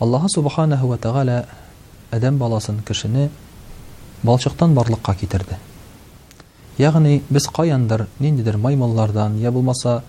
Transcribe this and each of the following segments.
Аллаһы Субханәһү вә Тәгалә адәм баласын, кешене, балчыктан барлыкка китерде. Ягъни без каяндыр, ниндидер маймыллардан йә булмаса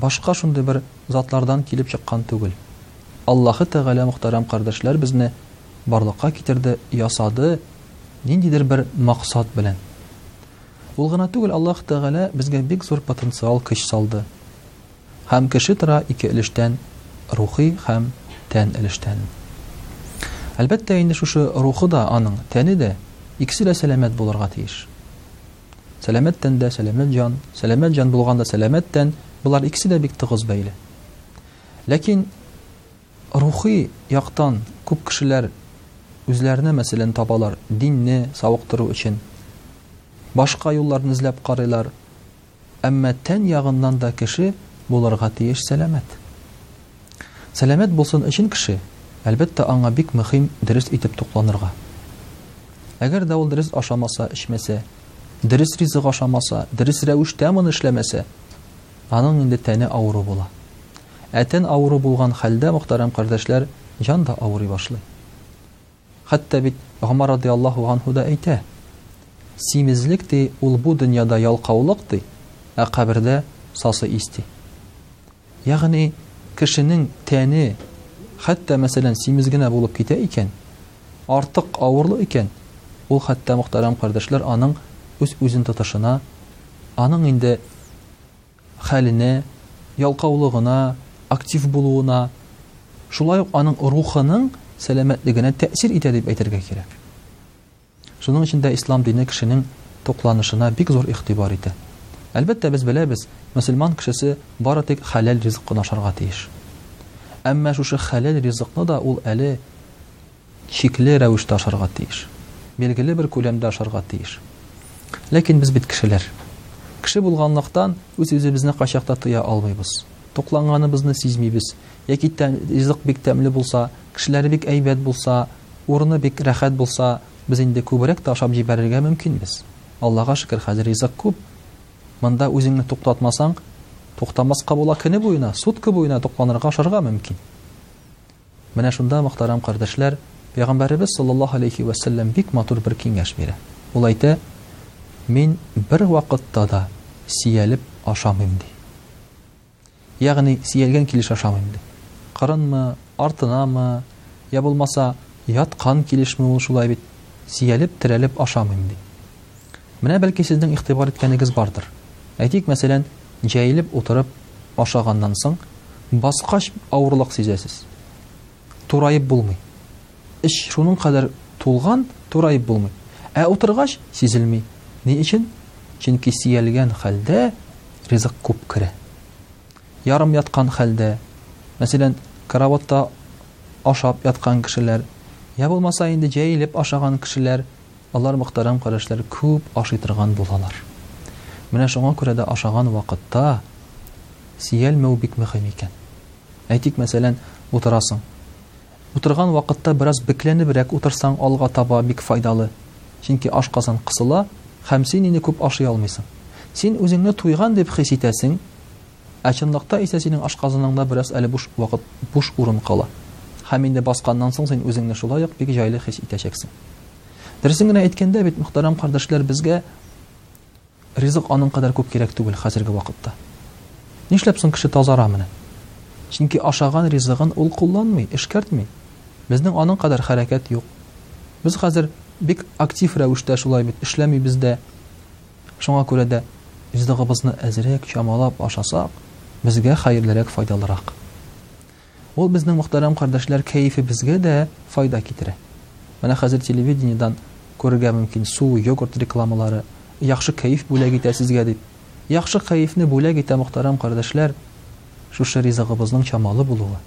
башка шундый бер затлардан килеп чыккан түгел. Аллаһы Тәгалә, мөхтәрәм кардәшләр, безне барлыкка китерде, ясады, ниндидер бер максат белән. Ул гына түгел, Аллаһы Тәгалә безгә бик зур потенциал, көч салды. Һәм кеше тора ике өлештән, рухи һәм тән өлештән. Әлбәттә инде шушы рухы да аның, тәне дә, икесе дә сәламәт булырга тиеш. Сәламәт тәндә сәламәт җан, сәламәт җан булганда сәламәт тән, болар икесе дә бик тыгыз бәйле. Ләкин рухи яктан күп кешеләр үзләренә мәсәлән табалар, динне савыктыру өчен башка юлларны эзләп карыйлар. Әмма тән ягыннан да кеше булырга тиеш сәламәт. Сәламәт булсын өчен кеше, әлбәттә, аңа бик мөхим дөрес итеп тукланырга. Әгәр дә ул дөрес ашамаса, эчмәсә, дөрес ризык ашамаса, дөрес рәвештә моны эшләмәсә, аның инде тәне авыру була. Ә тән авыру булган хәлдә, мөхтәрәм кардәшләр, җан да авырый башлый. Хәтта бит Гомар радиаллаһу ганһу да әйтә, Симезлек, ди, ул бу дөньяда ялкаулык, ди, ә кабердә сасы ис, ди. Ягъни, кешенең тәне, хәтта, мәсәлән, симез генә булып китә икән, артык авырлы икән, ул хәтта, мөхтәрәм кардәшләр, аның үз-үзен тотышына, аның инде, хәленә, ялкаулыгына, актив булуына, шулай ук аның рухының сәламәтлегенә тәэсир итә дип әйтергә кирәк. Шуның өчен дә ислам дине кешенең тукланышына бик зур игътибар итә. Әлбәттә, без беләбез, мөселман кешесе бары тик хәләл ризык кына ашарга тиеш. Әмма шушы хәләл ризыкны да ул әле Чикле рәвештә ашарга тиеш. Билгеле бер күләмдә ашарга тиеш. Ләкин без бит кешеләр. Кеше булганлыктан, үз-үзебезне кайчакта тыя алмыйбыз. Тукланганыбызны сизмибез. Яки тәм, ризык бик тәмле булса, кешеләре бик әйбәт булса, урыны бик рәхәт булса, без инде күбрәк тә ашап җибәрергә мөмкинбез. Аллага шөкер, хәзер ризык күп. Монда үзеңне туктатмасаң, туктамаска була көне буена, сутка буена тукланырга ашарга мөмкин. Менә шунда, мөхтәрәм кардәшләр, Пәйгамбәребез саллаллаһу алейһи вә сәлләм бик матур бер киңәш бирә. Ул әйтә, Мин бервакытта да сөялеп ашамыйм, ди. Ягъни, сөялгән килеш ашамыйм, ди. Кырынмы, артынамы, йә булмаса, яткан килешме ул шулай бит, сөялеп, терәлеп ашамыйм, ди. Менә бәлки сезнең игътибар иткәнегез бардыр. Әйтик, мәсәлән, җәелеп утырып ашаганнан соң, баскач авырлык сизәсез. Тураеп булмый. Эч шуның кадәр тулган, тураеп булмый. Ә утыргач, сизелми. Ни өчен? Чөнки сөялгән хәлдә ризык күп керә. Ярым яткан хәлдә, мәсәлән, караватта ашап яткан кешеләр, я булмаса инде җәелеп ашаган кешеләр Алар мохтәрәм карәшләр күп ашый торган булалар. Менә шуңа күрә дә ашаган вакытта сөялмәү бик мөһим икән. Әйтик, мәсәлән, утырасың. Утырган вакытта бераз бекләнебрәк утырсаң, алга таба бик файдалы. Чөнки ашказан кысыла һәм син инде күп ашый алмыйсың. Син үзеңне туйган дип хис итәсең. Ә чынлыкта исә синең ашказаныңда бераз әле буш вакыт, буш урын кала. Һәм инде басканнан соң син үзеңне шулай ук бик җайлы хис итәчәксең. Дөресен генә әйткәндә бит, мөхтәрәм кардәшләр, безгә ризык аның кадәр күп кирәк түгел хәзерге вакытта. Нишләп соң кеше тазара менә? Чөнки ашаган ризыгын ул кулланмый, эшкәртми. Безнең аның кадәр хәрәкәт юк. Без хәзер бик актив рәвештә шулай бит, эшләмибез дә. Шуңа күрә дә ризыгыбызны әзрәк чамалап ашасак, безгә хәерлерәк, файдалырак. Ул безнең мөхтәрәм кардәшләр кәефебезгә дә файда китерә. Менә хәзер телевидениедән күрергә мөмкин, су, йогурт рекламалары, яхшы кәеф бүләк итә сезгә дип. Яхшы кәефне бүләк итә, мөхтәрәм кардәшләр, шушы ризыгыбызның чамалы булуы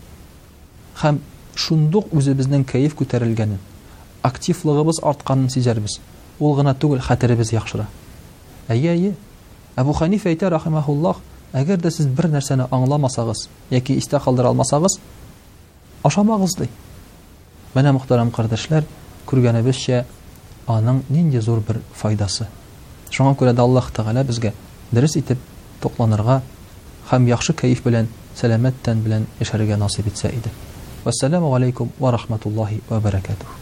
һәм шундук үзебезнең кәеф күтәрелгәнен, Активлыгыбыз артканын сизәрбез. Ул гына түгел, хәтеребез яхшыра. Әйе, әйе. Әбу Хәнифә әйтә, рахимаһуллаһ, Әгәр дә сез бер нәрсәне аңламасагыз яки истә калдыра алмасагыз, ашамагыз, ди. Менә, мөхтәрәм кардәшләр, күргәнебезчә, аның нинди зур бер файдасы. Шуңа күрә дә Аллаһ Тәгалә безгә дөрес итеп тукланырга һәм яхшы кәеф белән, сәламәт тән белән яшәргә насыйп итсә иде. Вәссәламү галәйкүм вә рахмәтуллаһи вә бәрәкәтүһ.